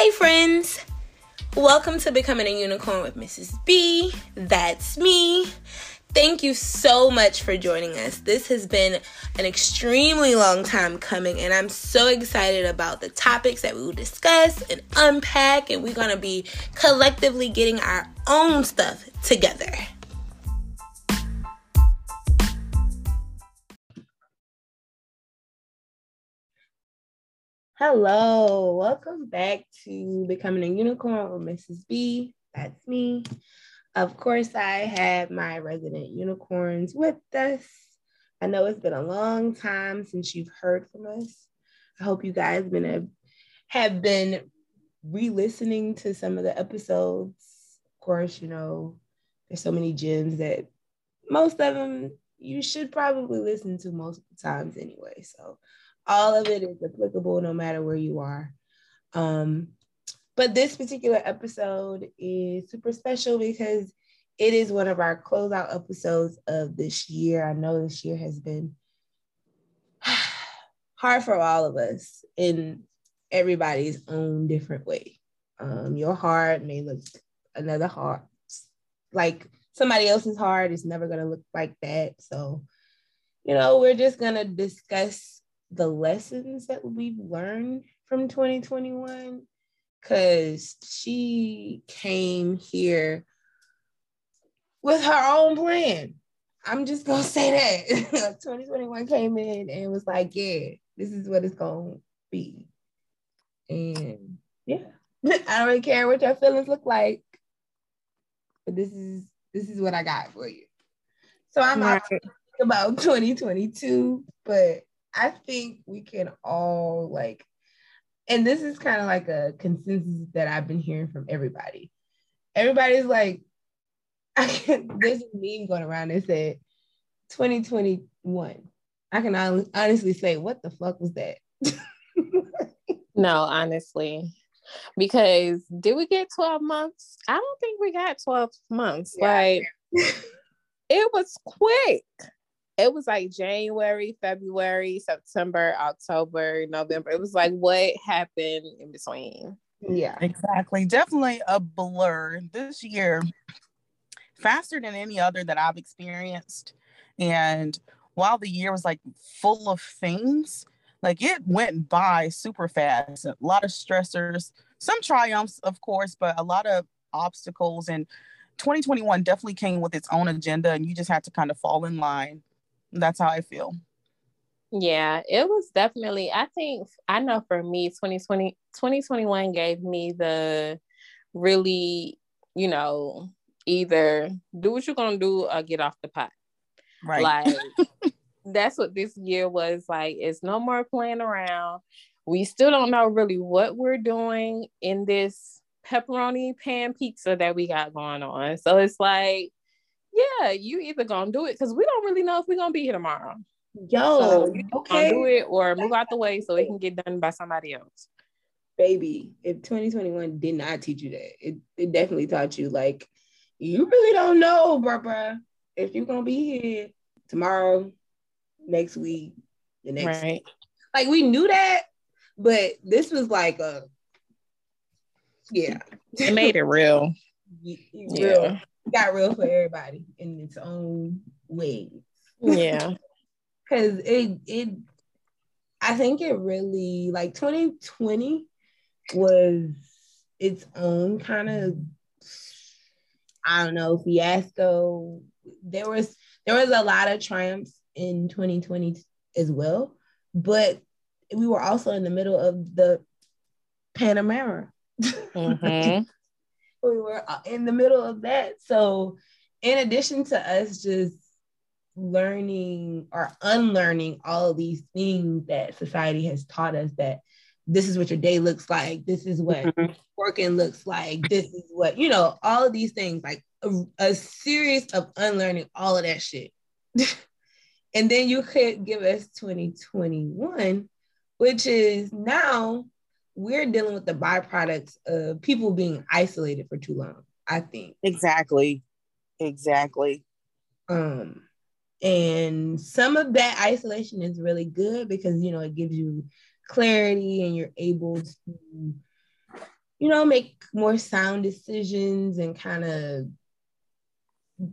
Hey, friends! Welcome to Becoming a Unicorn with Mrs. B. That's me. Thank you so much for joining us. This has been an extremely long time coming, and I'm so excited about the topics that we will discuss and unpack, and we're to be collectively getting our own stuff together. Hello, welcome back to Becoming a Unicorn with Mrs. B. That's me. Of course, I have my resident unicorns with us. I know it's been a long time since you've heard from us. I hope you guys been a, have been re-listening to some of the episodes. Of course, you know, there's so many gems that most of them you should probably listen to most times anyway. So all of it is applicable no matter where you are. Um, but this particular episode is super special because it is one of our closeout episodes of this year. I know this year has been hard for all of us in everybody's own different way. Um, your heart may look another heart like somebody else's heart is never going to look like that. So, you know, we're just going to discuss the lessons that we've learned from 2021 because she came here with her own plan. I'm just gonna say that 2021 came in and was like, yeah, this is what it's gonna be. And yeah, I don't really care what your feelings look like, but this is this is what I got for you. So I'm right. about 2022, but I think we can all like, and this is kind of like a consensus that I've been hearing from everybody. Everybody's like, I can, there's a meme going around that said 2021. I can honestly say, what the fuck was that? no, honestly. Because did we get 12 months? I don't think we got 12 months. Yeah. Like it was quick it was like January, February, September, October, November. It was like what happened in between. Yeah, exactly. Definitely a blur this year, faster than any other that I've experienced. And while the year was like full of things, like it went by super fast. A lot of stressors, some triumphs, of course, but a lot of obstacles. And 2021 definitely came with its own agenda, and you just had to kind of fall in line that's how I feel. Yeah, it was definitely, I think, I know for me, 2020, 2021 gave me the really, you know, either do what you're going to do or get off the pot. Right. Like, that's what this year was like. It's no more playing around. We still don't know really what we're doing in this pepperoni pan pizza that we got going on. So it's like, yeah, you either gonna do it because we don't really know if we're gonna be here tomorrow. Yo, so okay, do it or move out the way so it can get done by somebody else. Baby, if 2021 did not teach you that, it, it definitely taught you like you really don't know, bruh, if you're gonna be here tomorrow, next week, the next right. Like we knew that, but this was like a yeah. It made it real. real. Yeah got real for everybody in its own way. Yeah. Cause it it I think it really like 2020 was its own kind of I don't know fiasco. There was there was a lot of triumphs in 2020 as well, but we were also in the middle of the Panamera. Mm-hmm we were uh, in the middle of that. So, in addition to us just learning or unlearning all of these things that society has taught us that this is what your day looks like, this is what mm-hmm. working looks like, this is what, you know, all of these things, like a, a series of unlearning all of that shit. and then you could give us 2021, which is now we're dealing with the byproducts of people being isolated for too long, I think. Exactly. Exactly. Um, and some of that isolation is really good because you know it gives you clarity and you're able to you know, make more sound decisions and kind of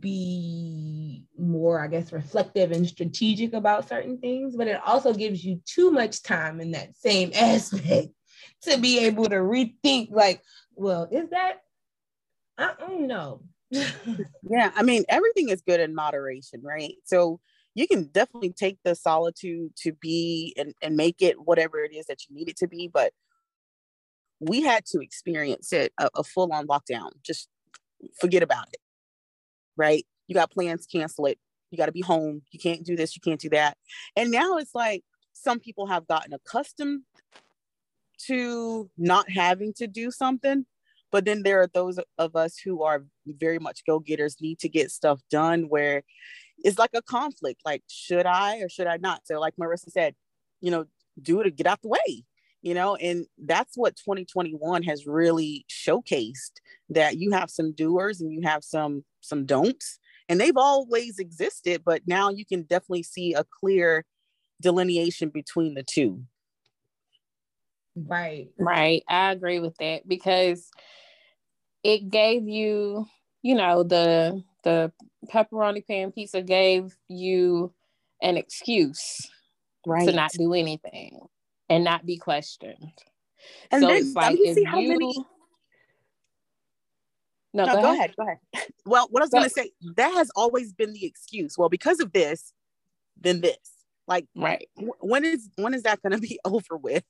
be more, I guess, reflective and strategic about certain things, but it also gives you too much time in that same aspect to be able to rethink, like, well, is that? I don't know. yeah, I mean, everything is good in moderation, right? So you can definitely take the solitude to be and, and make it whatever it is that you need it to be, but we had to experience it a, a full on lockdown. Just forget about it right? You got plans, cancel it. You got to be home. You can't do this, you can't do that. And now it's like some people have gotten accustomed to not having to do something. But then there are those of us who are very much go getters, need to get stuff done where it's like a conflict like, should I or should I not? So, like Marissa said, you know, do it or get out the way you know and that's what 2021 has really showcased that you have some doers and you have some some don'ts and they've always existed but now you can definitely see a clear delineation between the two right right i agree with that because it gave you you know the the pepperoni pan pizza gave you an excuse right. to not do anything and not be questioned. And so then, it's like if you, many... No, no, go, go ahead. ahead. Go ahead. Well, what I was going to say, that has always been the excuse. Well, because of this, then this. Like, right. when is when is that going to be over with?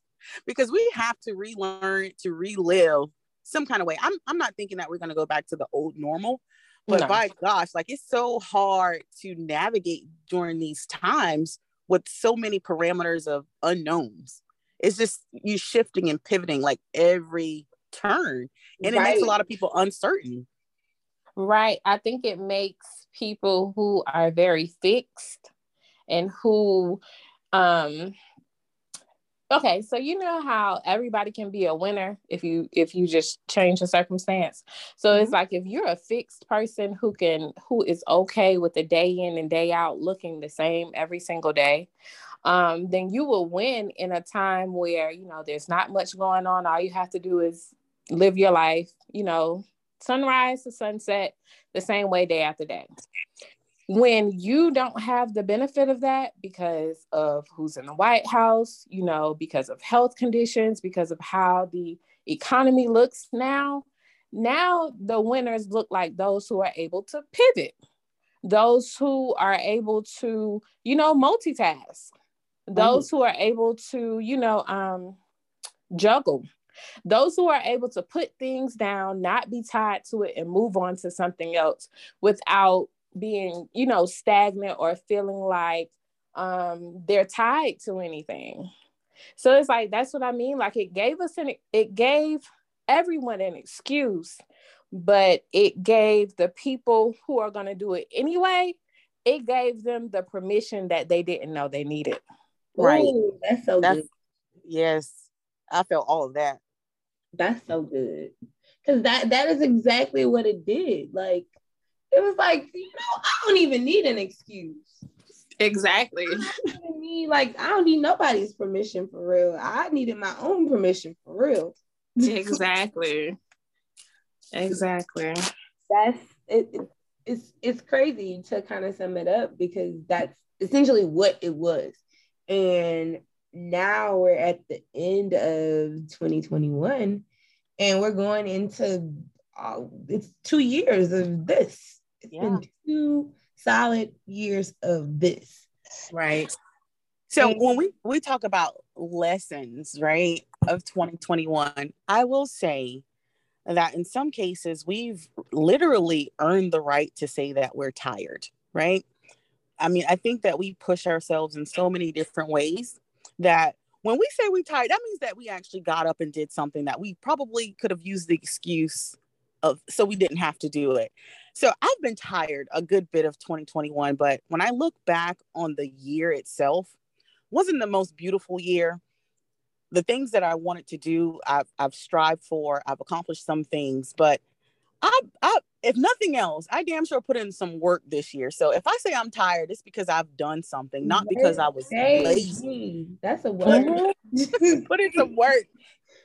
Because we have to relearn to relive some kind of way. I'm I'm not thinking that we're going to go back to the old normal, but no. by gosh, like it's so hard to navigate during these times with so many parameters of unknowns it's just you shifting and pivoting like every turn and it right. makes a lot of people uncertain right i think it makes people who are very fixed and who um okay so you know how everybody can be a winner if you if you just change the circumstance so mm-hmm. it's like if you're a fixed person who can who is okay with the day in and day out looking the same every single day um, then you will win in a time where you know there's not much going on. All you have to do is live your life, you know, sunrise to sunset, the same way day after day. When you don't have the benefit of that because of who's in the White House, you know, because of health conditions, because of how the economy looks now, now the winners look like those who are able to pivot, those who are able to, you know, multitask, those who are able to you know um juggle those who are able to put things down not be tied to it and move on to something else without being you know stagnant or feeling like um they're tied to anything so it's like that's what i mean like it gave us an it gave everyone an excuse but it gave the people who are going to do it anyway it gave them the permission that they didn't know they needed Right. Ooh, that's so that's, good. Yes. I felt all of that. That's so good. Cause that that is exactly what it did. Like it was like, you know, I don't even need an excuse. Exactly. I need like I don't need nobody's permission for real. I needed my own permission for real. exactly. exactly. That's it, it, it's it's crazy to kind of sum it up because that's essentially what it was. And now we're at the end of 2021 and we're going into uh, it's two years of this. It's yeah. been two solid years of this. Right. So and, when we we talk about lessons, right, of 2021, I will say that in some cases we've literally earned the right to say that we're tired, right? I mean, I think that we push ourselves in so many different ways that when we say we're tired, that means that we actually got up and did something that we probably could have used the excuse of so we didn't have to do it. So I've been tired a good bit of 2021, but when I look back on the year itself, wasn't the most beautiful year. The things that I wanted to do, I've, I've strived for, I've accomplished some things, but I, I, if nothing else, I damn sure put in some work this year. So if I say I'm tired, it's because I've done something, not because I was lazy. That's a word. put in some work.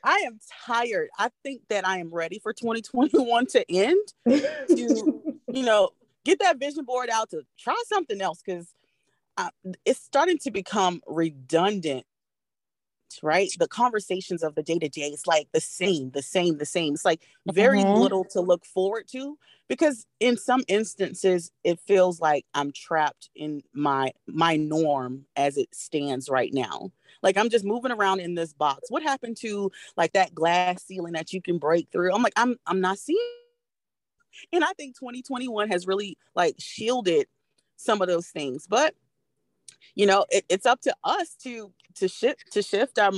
I am tired. I think that I am ready for 2021 to end. to you know, get that vision board out to try something else because uh, it's starting to become redundant right? The conversations of the day to day, it's like the same, the same, the same. It's like very mm-hmm. little to look forward to because in some instances it feels like I'm trapped in my my norm as it stands right now. Like I'm just moving around in this box. What happened to like that glass ceiling that you can break through? I'm like I'm I'm not seeing. And I think 2021 has really like shielded some of those things. But you know, it, it's up to us to to shift to shift our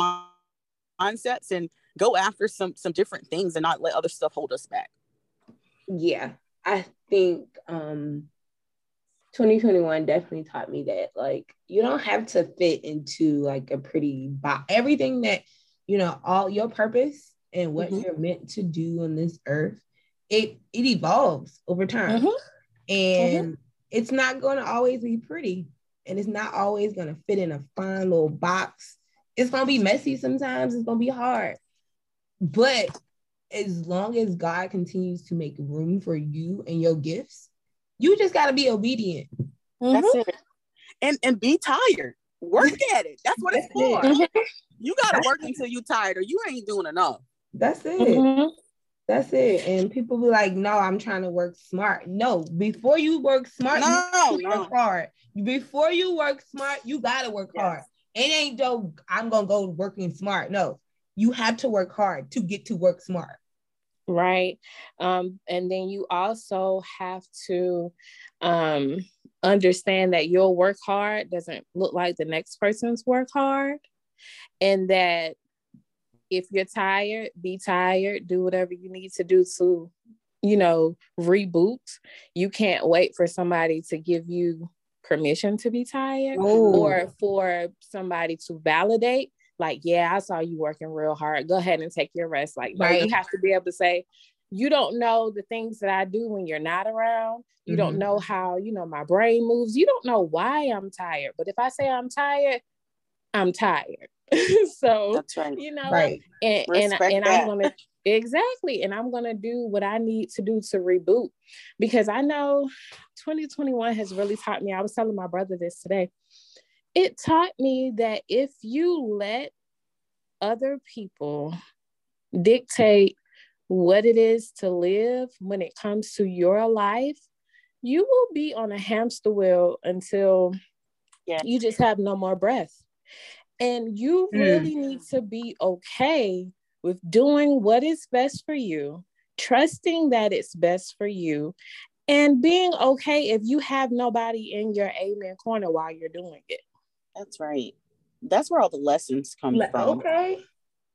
mindsets and go after some some different things and not let other stuff hold us back. Yeah, I think um 2021 definitely taught me that like you don't have to fit into like a pretty box. Everything that you know, all your purpose and what mm-hmm. you're meant to do on this earth, it it evolves over time. Mm-hmm. And mm-hmm. it's not going to always be pretty and it's not always going to fit in a fine little box. It's going to be messy sometimes, it's going to be hard. But as long as God continues to make room for you and your gifts, you just got to be obedient. Mm-hmm. That's it. And and be tired. Work at it. That's what it's for. It. You got to work until you're tired or you ain't doing enough. That's it. Mm-hmm. That's it. And people be like, no, I'm trying to work smart. No, before you work smart, no, you no. work hard. Before you work smart, you gotta work yes. hard. It ain't though I'm gonna go working smart. No, you have to work hard to get to work smart. Right. Um, and then you also have to um understand that your work hard doesn't look like the next person's work hard. And that if you're tired, be tired, do whatever you need to do to, you know, reboot. You can't wait for somebody to give you permission to be tired Ooh. or for somebody to validate like yeah i saw you working real hard go ahead and take your rest like right. you have to be able to say you don't know the things that i do when you're not around you mm-hmm. don't know how you know my brain moves you don't know why i'm tired but if i say i'm tired i'm tired so that's right you know right. and and, and i'm gonna exactly and i'm gonna do what i need to do to reboot because i know 2021 has really taught me i was telling my brother this today it taught me that if you let other people dictate what it is to live when it comes to your life you will be on a hamster wheel until yeah. you just have no more breath and you mm. really need to be okay with doing what is best for you, trusting that it's best for you, and being okay if you have nobody in your amen corner while you're doing it. That's right. That's where all the lessons come Le- from. Okay.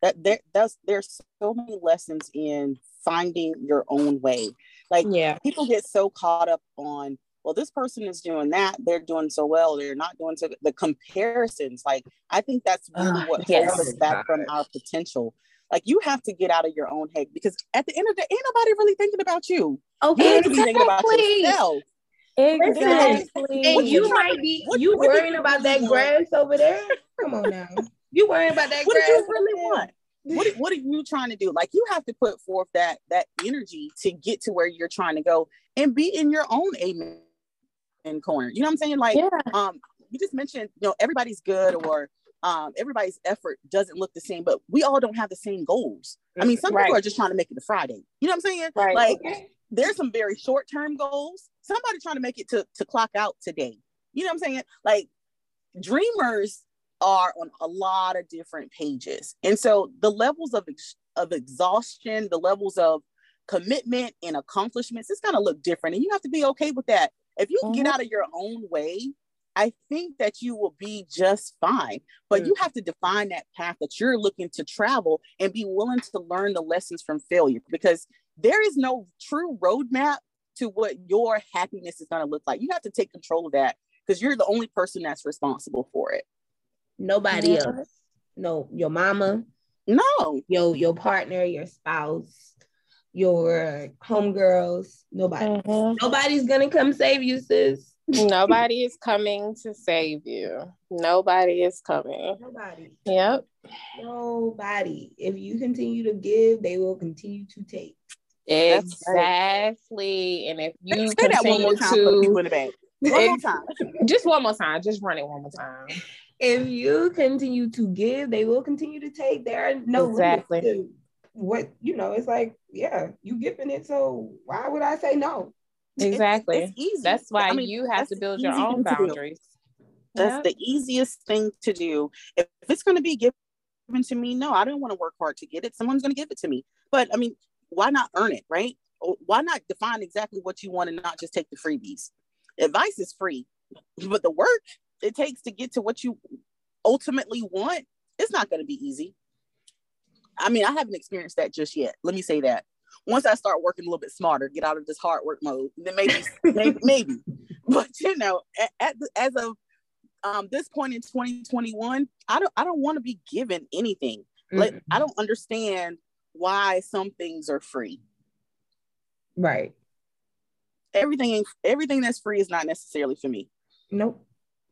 That there, that's there's so many lessons in finding your own way. Like yeah, people get so caught up on well, this person is doing that, they're doing so well, they're not doing so the comparisons. Like I think that's really uh, what yes. holds us back from our potential. Like you have to get out of your own head because at the end of the day, ain't nobody really thinking about you. Okay, you have thinking about yourself. Exactly. And you might be what, you what worrying about that want? grass over there. Come on now. You worrying about that what grass? What do you really want? What, what are you trying to do? Like you have to put forth that that energy to get to where you're trying to go and be in your own amen in corner. You know what I'm saying? Like, yeah. um, you just mentioned, you know, everybody's good or um, everybody's effort doesn't look the same, but we all don't have the same goals. I mean, some right. people are just trying to make it to Friday. You know what I'm saying? Right. Like, okay. there's some very short term goals. Somebody trying to make it to to clock out today. You know what I'm saying? Like, dreamers are on a lot of different pages, and so the levels of ex- of exhaustion, the levels of commitment and accomplishments, it's gonna look different, and you have to be okay with that. If you mm-hmm. get out of your own way, I think that you will be just fine. But mm-hmm. you have to define that path that you're looking to travel and be willing to learn the lessons from failure because there is no true roadmap to what your happiness is going to look like. You have to take control of that because you're the only person that's responsible for it. Nobody mm-hmm. else. No, your mama. No. Your your partner, your spouse, your homegirls, nobody. Mm-hmm. Nobody's gonna come save you, sis. Nobody is coming to save you. Nobody is coming. Nobody. Yep. Nobody. If you continue to give, they will continue to take. Exactly. And if you Say that one more continue time for people in to the back. One more time. just one more time, just run it one more time. If you continue to give, they will continue to take. There are no limits Exactly. to what you know. It's like, yeah, you giving it, so why would I say no? Exactly. It's, easy. That's why I mean, you have to build your own thing to do. boundaries. That's Yep. the easiest thing to do. If, if it's going to be given to me, no, I don't want to work hard to get it. Someone's going to give it to me. But I mean, why not earn it, right? Why not define exactly what you want and not just take the freebies? Advice is free, but the work it takes to get to what you ultimately want, it's not going to be easy. I mean, I haven't experienced that just yet. Let me say that. Once I start working a little bit smarter, get out of this hard work mode, then maybe, maybe, maybe. But you know, at, at the, as of um, this point in 2021, I don't, I don't want to be given anything. Like, Mm-mm. I don't understand why some things are free. right. Everything, everything that's free is not necessarily for me. Nope.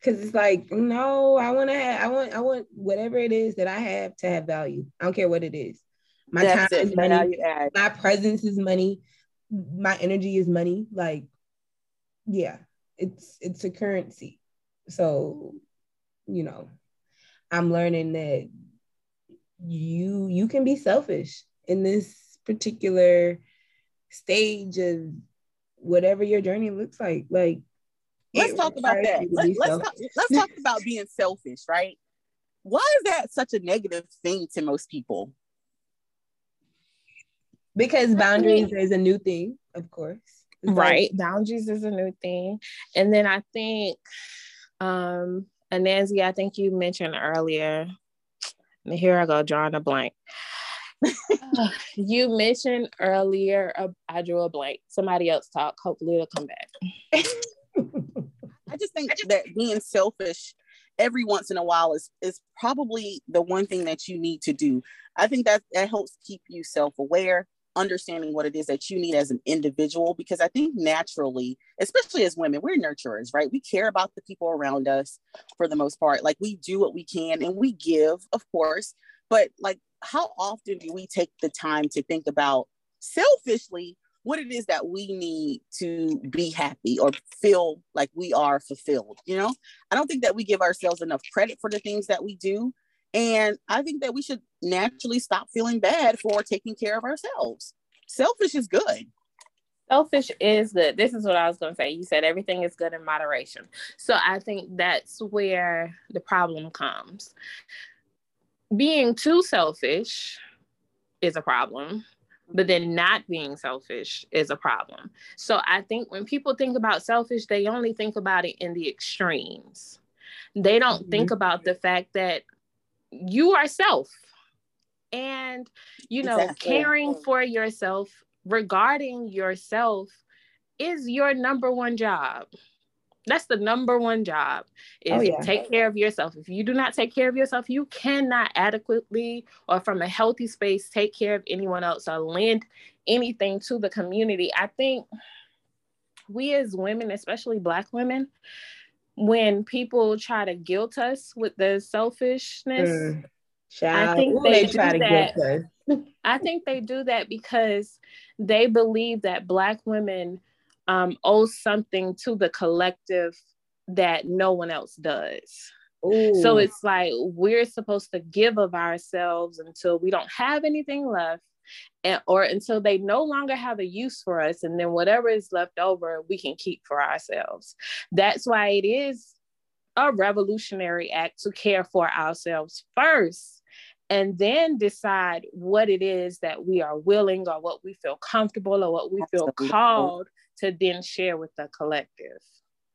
Cause it's like, no, I want to have, I want, I want whatever it is that I have to have value. I don't care what it is. My that's time it. is money. My presence is money. My energy is money. Like, yeah, it's it's a currency. So, you know, I'm learning that you you can be selfish in this particular stage of whatever your journey looks like. Like let's talk about that. Let, let's talk, let's talk about being selfish, right? Why is that such a negative thing to most people? because boundaries is a new thing, of course. It's like- right boundaries is a new thing and then i think um anansi i think you mentioned earlier and here i go drawing a blank you mentioned earlier uh, i drew a blank somebody else talk hopefully it'll come back just think that being selfish every once in a while is is probably the one thing that you need to do. I think that that helps keep you self-aware, understanding what it is that you need as an individual because I think naturally, especially as women, we're nurturers, right? We care about the people around us for the most part. Like we do what we can and we give, of course, but like how often do we take the time to think about selfishly what it is that we need to be happy or feel like we are fulfilled. You know, I don't think that we give ourselves enough credit for the things that we do. And I think that we should naturally stop feeling bad for taking care of ourselves. Selfish is good. selfish is good this is what i was going to say you said everything is good in moderation so i think that's where the problem comes being too selfish is a problem but then not being selfish is a problem. So i think when people think about selfish they only think about it in the extremes. They don't mm-hmm. think about the fact that you are self and you know Exactly. caring for yourself regarding yourself is your number one job that's the number one job is Oh, yeah. take care of yourself if you do not take care of yourself you cannot adequately or from a healthy space take care of anyone else or lend anything to the community i think we as women especially black women when people try to guilt us with the selfishness Mm. Child, think they they, try to that. guilt us. I think they do that because they believe that Black women um, owe something to the collective that no one else does. So it's like we're supposed to give of ourselves until we don't have anything left, and, or until they no longer have a use for us. And then whatever is left over, we can keep for ourselves. That's why it is a revolutionary act to care for ourselves first and then decide what it is that we are willing or what we feel comfortable or what we feel Absolutely. called to then share with the collective.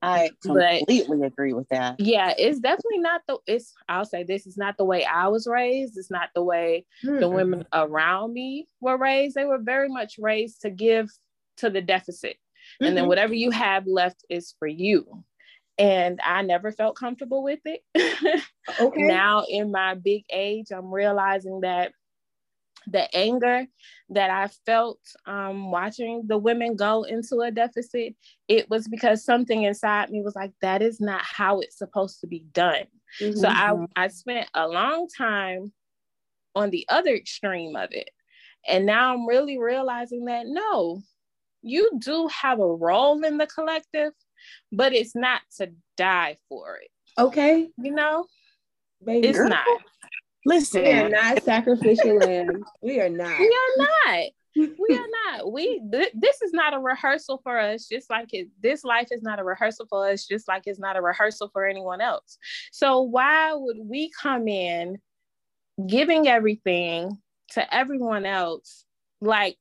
I But- completely agree with that. Yeah, it's definitely not the it's I'll say this is not the way I was raised. It's not the way the Mm-mm. women around me were raised. They were very much raised to give to the deficit. And then whatever you have left is for you. And I never felt comfortable with it. okay. now in my big age, I'm realizing that the anger that I felt um, watching the women go into a deficit, it was because something inside me was like, that is not how it's supposed to be done. Mm-hmm. So I, I spent a long time on the other extreme of it. And now I'm really realizing that no, you do have a role in the collective, but it's not to die for it. Okay. You know, Baby it's girl. not. Listen, we are not sacrificial lambs. We are not. We are not. we are not. We th- this is not a rehearsal for us. Just like it, this life is not a rehearsal for us. Just like it's not a rehearsal for anyone else. So why would we come in giving everything to everyone else? Like,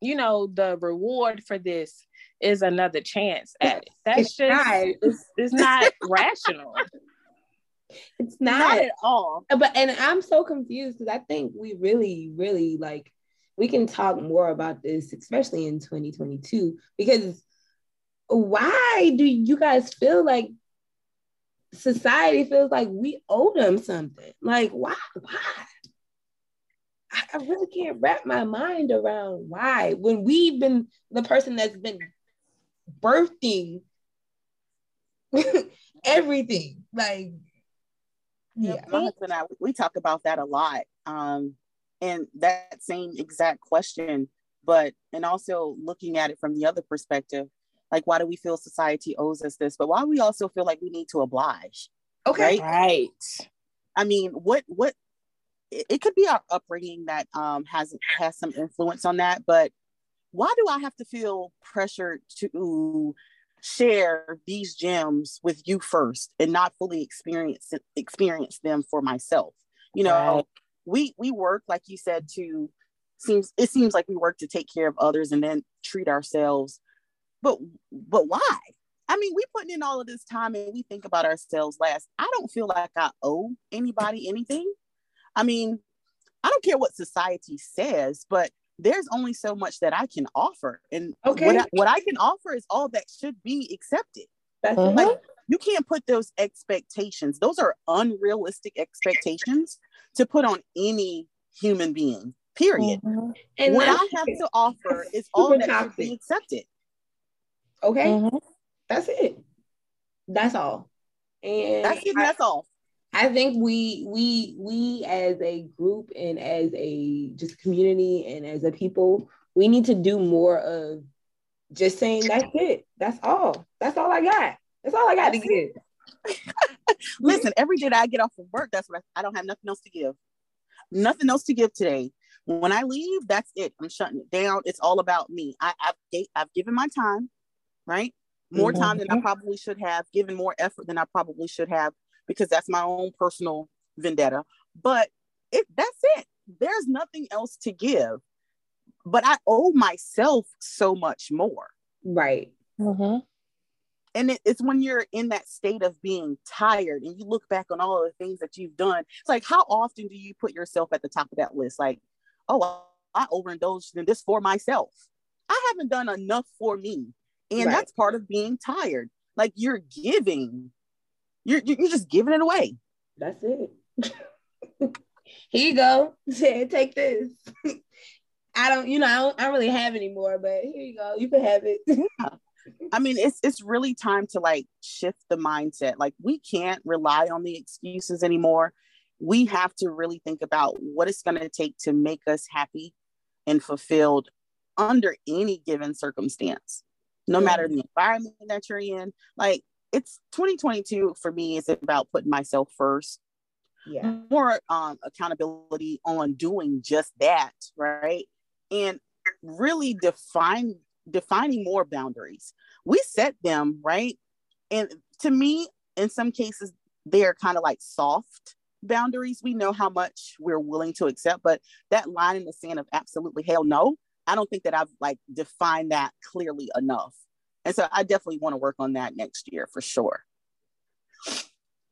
you know, the reward for this is another chance at it. That's it's just not. It's, it's not rational. It's not, not at all. Uh, but and I'm so confused because I think we really, really like we can talk more about this, especially in 2022, because why do you guys feel like society feels like we owe them something? Like, why? Why? I really can't wrap my mind around why when we've been the person that's been birthing everything like yeah, my husband and I we talk about that a lot. Um, and that same exact question, but and also looking at it from the other perspective, like why do we feel society owes us this, but why we also feel like we need to oblige? Okay, right. right. I mean, what what it, it could be our upbringing that um has has some influence on that, but why do I have to feel pressured to share these gems with you first and not fully experience experience them for myself. You know right. we we work like you said to seems it seems like we work to take care of others and then treat ourselves. But but why? I mean we putting in all of this time and we think about ourselves last. I don't feel like i owe anybody anything. I mean i don't care what society says but there's only so much that I can offer. And okay. what, I, what I can offer is all that should be accepted. That's uh-huh. like you can't put those expectations, those are unrealistic expectations to put on any human being, period. Uh-huh. And what I have to offer is all that toxic. should be accepted. Okay. Uh-huh. That's it. That's all. And that's it. I, that's all. I think we we we as a group and as a just community and as a people, we need to do more of just saying that's it. That's all. That's all I got. That's all I got to give. Listen, every day that I get off of work, that's what I, I don't have nothing else to give. Nothing else to give today. When I leave, that's it. I'm shutting it down. It's all about me. I, I've I've given my time, right? More mm-hmm. time than I probably should have, given more effort than I probably should have because that's my own personal vendetta. But it that's it. There's nothing else to give. But I owe myself so much more. Right. Mm-hmm. And it, it's when you're in that state of being tired and you look back on all the things that you've done. It's like, how often do you put yourself at the top of that list? Like, oh, I overindulged in this for myself. I haven't done enough for me. And right. that's part of being tired. Like you're giving you're you're just giving it away. That's it. Here you go. Take this. I don't, you know, I don't, I don't really have anymore, but here you go. You can have it. I mean, it's it's really time to like shift the mindset. Like we can't rely on the excuses anymore. We have to really think about what it's going to take to make us happy and fulfilled under any given circumstance, no yeah. matter the environment that you're in. Like it's 2022 for me is about putting myself first. Yeah. More um, accountability on doing just that right? And really define defining more boundaries. We set them right? And to me in some cases they are kind of like soft boundaries. We know how much we're willing to accept but that line in the sand of absolutely hell no i don't think that i've like defined that clearly enough and so I definitely want to work on that next year for sure.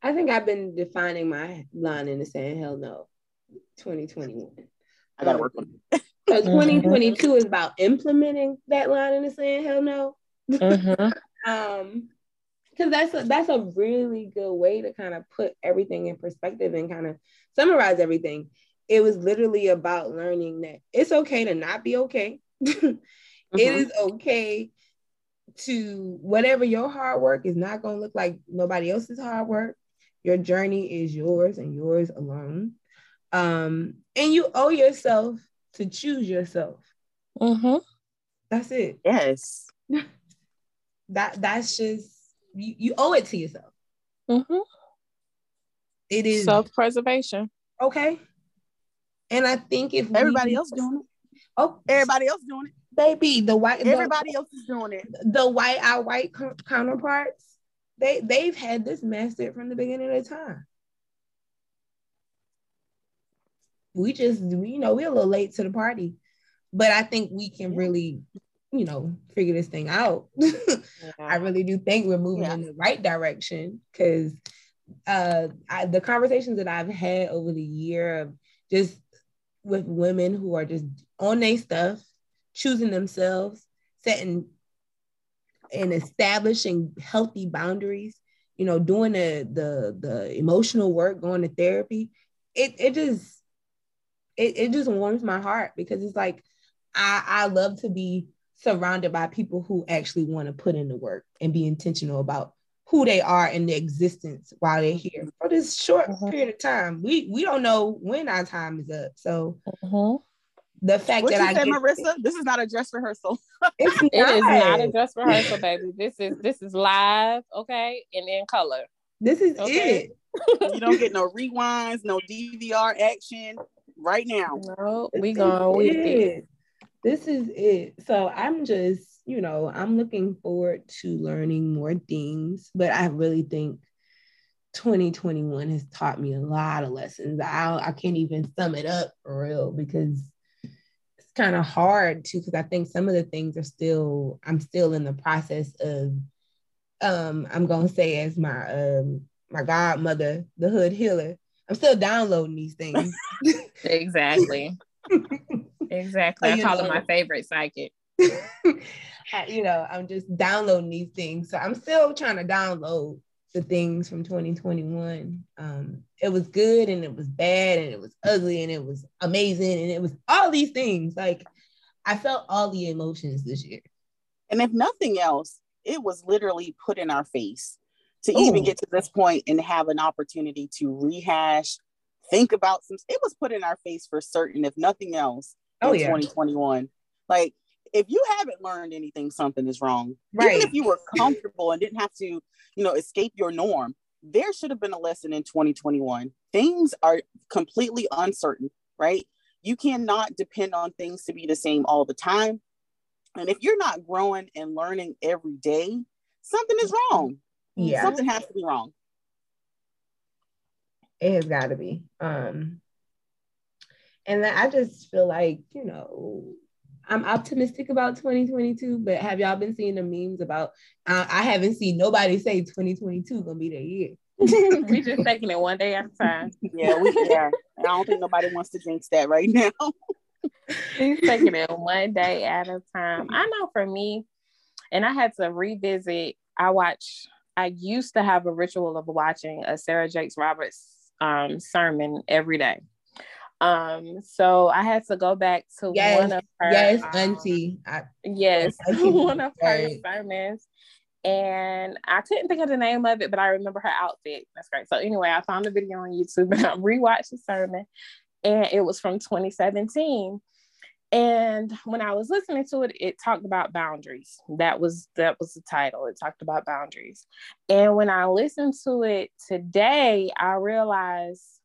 I think I've been defining my line in the sand. Hell no, 2021. I gotta um, work on it. so 2022 is about implementing that line in the sand. Hell no. Mm-hmm. um, because that's a, that's a really good way to kind of put everything in perspective and kind of summarize everything. it was literally about learning that it's okay to not be okay. mm-hmm. it is okay to whatever your hard work is not going to look like nobody else's hard work. Your journey is yours and yours alone. Um, and you owe yourself to choose yourself. Mm-hmm. That's it. Yes. that that's just you, you owe it to yourself. Mm-hmm. It is self-preservation. Okay. And I think if everybody we, else doing it. Oh, everybody else doing it. Baby, the white everybody the, else is doing it. The white our white counterparts, they they've had this mastered from the beginning of the time. We just we you know we're a little late to the party, but I think we can really you know figure this thing out. yeah. I really do think we're moving yeah. in the right direction because uh I, the conversations that I've had over the year of just with women who are just on their stuff, choosing themselves, setting and establishing healthy boundaries, you know, doing the the the emotional work, going to therapy, it it just it, it just warms my heart because it's like I I love to be surrounded by people who actually want to put in the work and be intentional about who they are and their existence while they're here for this short mm-hmm. period of time. We we don't know when our time is up. So mm-hmm. The fact what that I said, get, Marissa, this is not a dress rehearsal. it's not. It is not a dress rehearsal, baby. This is this is live, okay, and in color. This is okay? it. you don't get no rewinds, no DVR action right now. No, we going with it. This is it. So I'm just you know, I'm looking forward to learning more things, but I really think 2021 has taught me a lot of lessons. I I can't even sum it up for real because it's kind of hard too because I think some of the things are still I'm still in the process of um I'm gonna say as my um my godmother, the hood healer. I'm still downloading these things. exactly. exactly. I call know, it my favorite psychic. you know, I'm just downloading these things. So I'm still trying to download the things from 2021. Um, it was good and it was bad and it was ugly and it was amazing and it was all these things. Like I felt all the emotions this year. And if nothing else, it was literally put in our face to Ooh. even get to this point and have an opportunity to rehash, think about some. It was put in our face for certain, if nothing else, oh, in yeah. 2021. Like if you haven't learned anything, something is wrong. Right. Even if you were comfortable and didn't have to, you know, escape your norm, there should have been a lesson in 2021. Things are completely uncertain, right? You cannot depend on things to be the same all the time. And if you're not growing and learning every day, something is wrong. Yeah. Something has to be wrong. It has got to be. Um, and I just feel like, you know, I'm optimistic about 2022, but have y'all been seeing the memes about? Uh, I haven't seen nobody say 2022 gonna be the year. We're just taking it one day at a time. Yeah, we yeah. I don't think nobody wants to jinx that right now. He's taking it one day at a time. I know for me, and I had to revisit. I watch. I used to have a ritual of watching a Sarah Jakes Roberts um, sermon every day. Um, so I had to go back to yes, one of her yes, um, auntie. I, yes, one of her sermons. And I couldn't think of the name of it, but I remember her outfit. That's great. So anyway, I found the video on YouTube and I rewatched the sermon, and it was from 2017. And when I was listening to it, it talked about boundaries. That was that was the title. It talked about boundaries. And when I listened to it today, I realized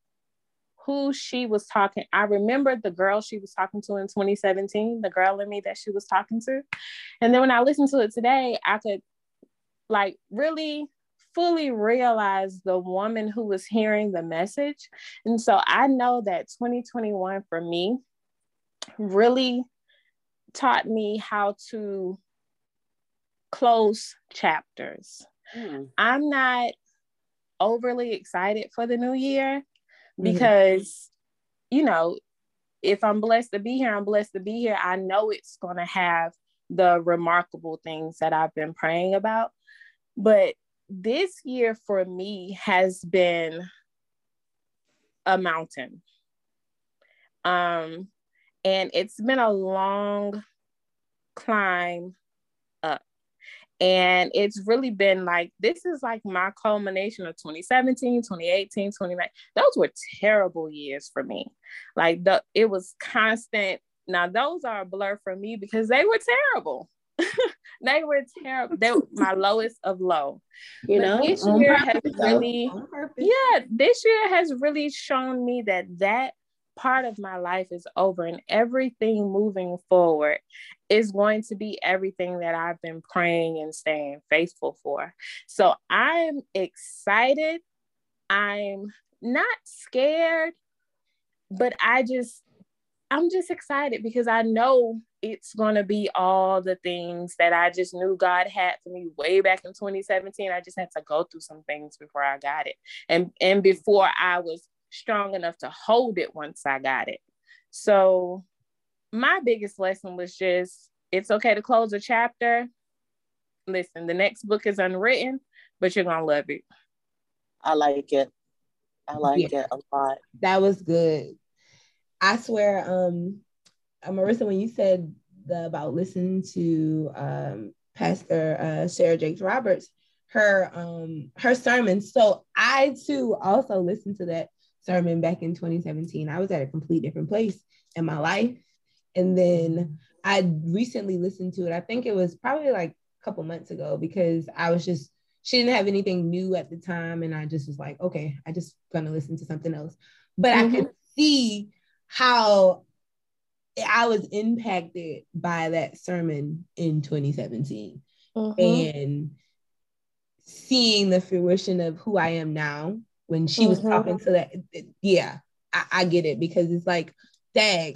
who she was talking. I remember the girl she was talking to in 2017, the girl in me that she was talking to. And then when I listened to it today, I could like really fully realize the woman who was hearing the message. And so I know that 2021 for me really taught me how to close chapters. Mm. I'm not overly excited for the new year. Because mm-hmm. you know if i'm blessed to be here i'm blessed to be here i know it's going to have the remarkable things that i've been praying about but this year for me has been a mountain Um, and it's been a long climb. And it's really been like, this is like my culmination of 2017, 2018, 2019. Those were terrible years for me. Like, the, it was constant. Now, those are a blur for me because they were terrible. they were terrible. They were my lowest of low. You but know, this year has really, yeah, this year has really shown me that that part of my life is over and everything moving forward is going to be everything that I've been praying and staying faithful for. So I'm excited. I'm not scared, but I just, I'm just excited because I know it's going to be all the things that I just knew God had for me way back in 2017. I just had to go through some things before I got it. And and before I was strong enough to hold it once I got it. So my biggest lesson was just it's okay to close a chapter. Listen, the next book is unwritten, but you're gonna love it. I like it. I like yeah. it a lot. That was good. I swear, um, uh, Marissa, when you said the about listening to um Pastor uh, Sarah Jakes Roberts, her um her sermon. So I too also listened to that sermon back in 2017. I was at a complete different place in my life. And then I recently listened to it. I think it was probably like a couple months ago because I was just, she didn't have anything new at the time. And I just was like, okay, I just gonna listen to something else. But mm-hmm. I could see how I was impacted by that sermon in 2017 mm-hmm. and seeing the fruition of who I am now when she mm-hmm. was talking to that. Yeah, I, I, get it because it's like, dang,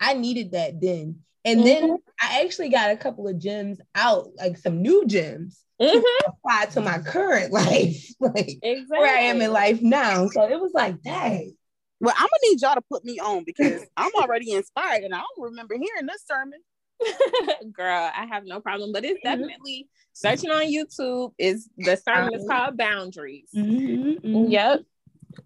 I needed that then. And mm-hmm. then I actually got a couple of gems out, like some new gems mm-hmm. to apply to my current life, like exactly. where I am in life now. So it was like, dang. Well, I'm gonna need y'all to put me on because I'm already inspired and I don't remember hearing this sermon. Girl, I have no problem, but it's mm-hmm. definitely searching on YouTube. Is the sermon is called Boundaries. Mm-hmm, mm-hmm. Yep.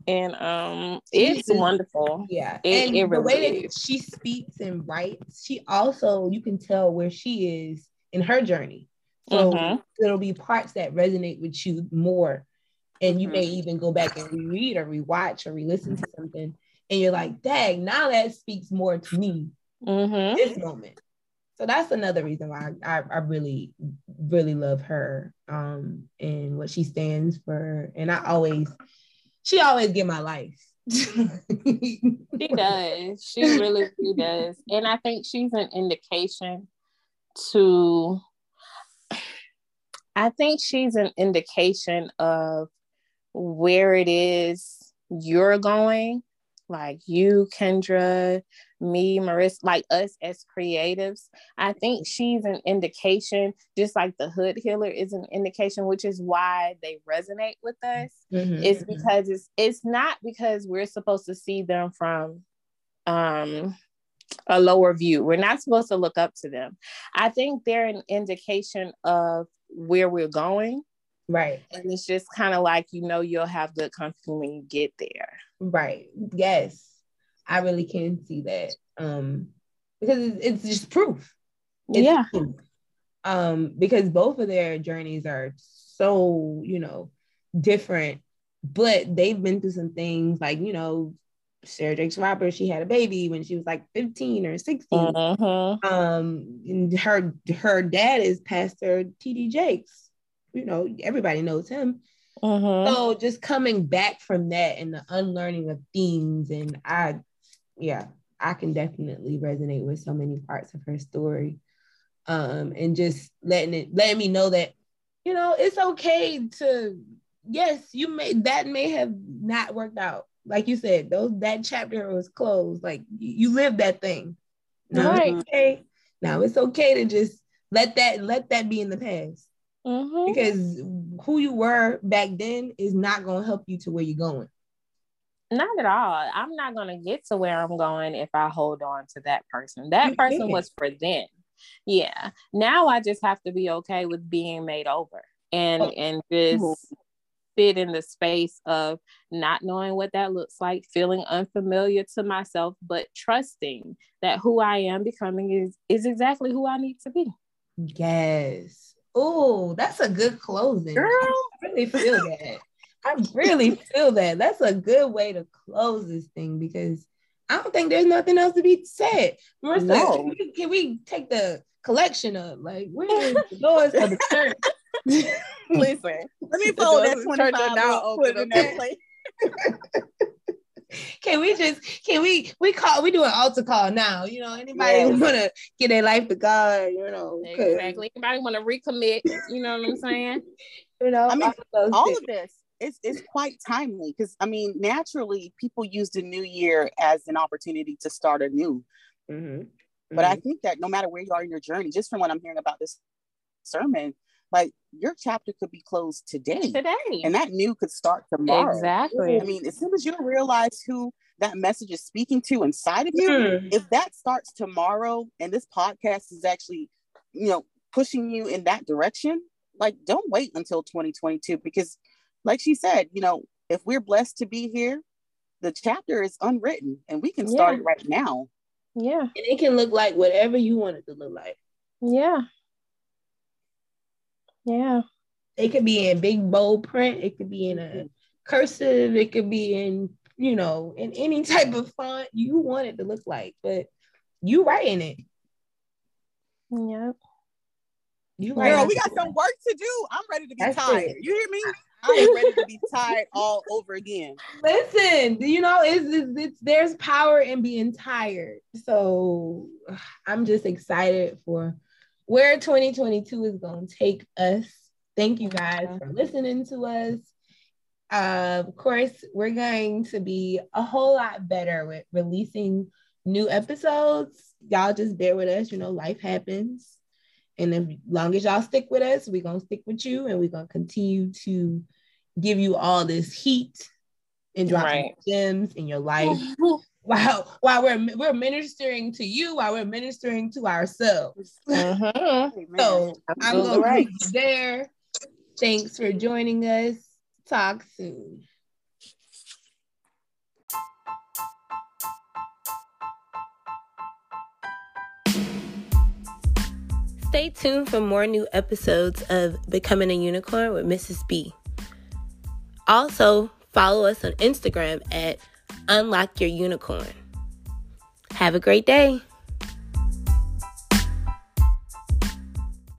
And um it's wonderful. Yeah. It, and it really the way that she speaks and writes, she also you can tell where she is in her journey. So mm-hmm. there'll be parts that resonate with you more. And you may mm-hmm. even go back and reread or rewatch or re-listen to something. And you're like, dang, now that speaks more to me mm-hmm. this moment so that's another reason why I, I really really love her um and what she stands for. And i always she always get my life she does. She really she does. And i think she's an indication to i think she's an indication of where it is you're going like you kendra me, Marissa, like us as creatives, I think she's an indication, just like the hood healer is an indication, which is why they resonate with us. Mm-hmm. It's mm-hmm. because it's it's not because we're supposed to see them from um a lower view. We're not supposed to look up to them. I think they're an indication of where we're going. Right. And it's just kind of like you know you'll have good company when you get there. Right. Yes. I really can see that um, because it's, it's just proof. It's yeah. Proof. Um, because both of their journeys are so you know different, but they've been through some things like you know Sarah Jakes Roberts, she had a baby when she was like 15 or 16. Uh-huh. Um, and her her dad is Pastor TD Jakes. You know, everybody knows him. Uh-huh. So just coming back from that and the unlearning of themes, and I yeah, I can definitely resonate with so many parts of her story. Um, and just letting it letting me know that, you know, it's okay to yes, you may that may have not worked out. Like you said, those that chapter was closed. Like you, you lived that thing. Now right. it's okay. Now it's okay to just let that let that be in the past. Mm-hmm. Because who you were back then is not gonna help you to where you're going. Not at all. I'm not going to get to where I'm going if I hold on to that person. That person was for then. Yeah. Now I just have to be okay with being made over and oh. and just sit in the space of not knowing what that looks like, feeling unfamiliar to myself, but trusting that who I am becoming is is exactly who I need to be. Yes. Oh, that's a good closing. Girl. I really feel that. I really feel that. That's a good way to close this thing because I don't think there's nothing else to be said. Marissa, No. can, we, can we take the collection up? Like, where's the doors of the church? Listen, let me doors that 25 church are now now open, put that okay? Place. Can we just can we we call we do an altar call now? You know, anybody Yes. want to get their life to God? You know. Exactly. Anybody want to recommit? You know what I'm saying? You know, I mean, all of all of this is is quite timely because I mean, naturally, people use the new year as an opportunity to start anew. Mhm. But I Mhm. think that no matter where you are in your journey, just from what I'm hearing about this sermon, like your chapter could be closed today, Today. and that new could start tomorrow. Exactly. I mean, as soon as you realize who that message is speaking to inside of you, Mhm. if that starts tomorrow and this podcast is actually, you know, pushing you in that direction, like don't wait until 2022 because, like she said, you know, if we're blessed to be here, the chapter is unwritten and we can start Yeah. it right now. Yeah. and it can look like whatever you want it to look like. Yeah. Yeah. It could be in big bold print. It could be in a mm-hmm. cursive. It could be in you know in any type of font you want it to look like. But you writing it. Yep. You Girl, writing we it. got some work to do. I'm ready to be That's tired. it. You hear me? I am ready to be tired all over again. Listen, you know, it's, it's, it's there's power in being tired. So I'm just excited for where 2022 is going to take us. Thank you guys for listening to us. Uh, of course, we're going to be a whole lot better with releasing new episodes. Y'all just bear with us. You know, life happens. And as long as y'all stick with us, we're going to stick with you and we're going to continue to give you all this heat and drop Right. gems in your life while while we're we're ministering to you while we're ministering to ourselves. Mhm. Amen. So I'm Absolutely gonna right. leave you there. Thanks for joining us. Talk soon. Stay tuned for more new episodes of Becoming a Unicorn with Mrs. B. Also, follow us on Instagram at Unlock Your Unicorn. Have a great day.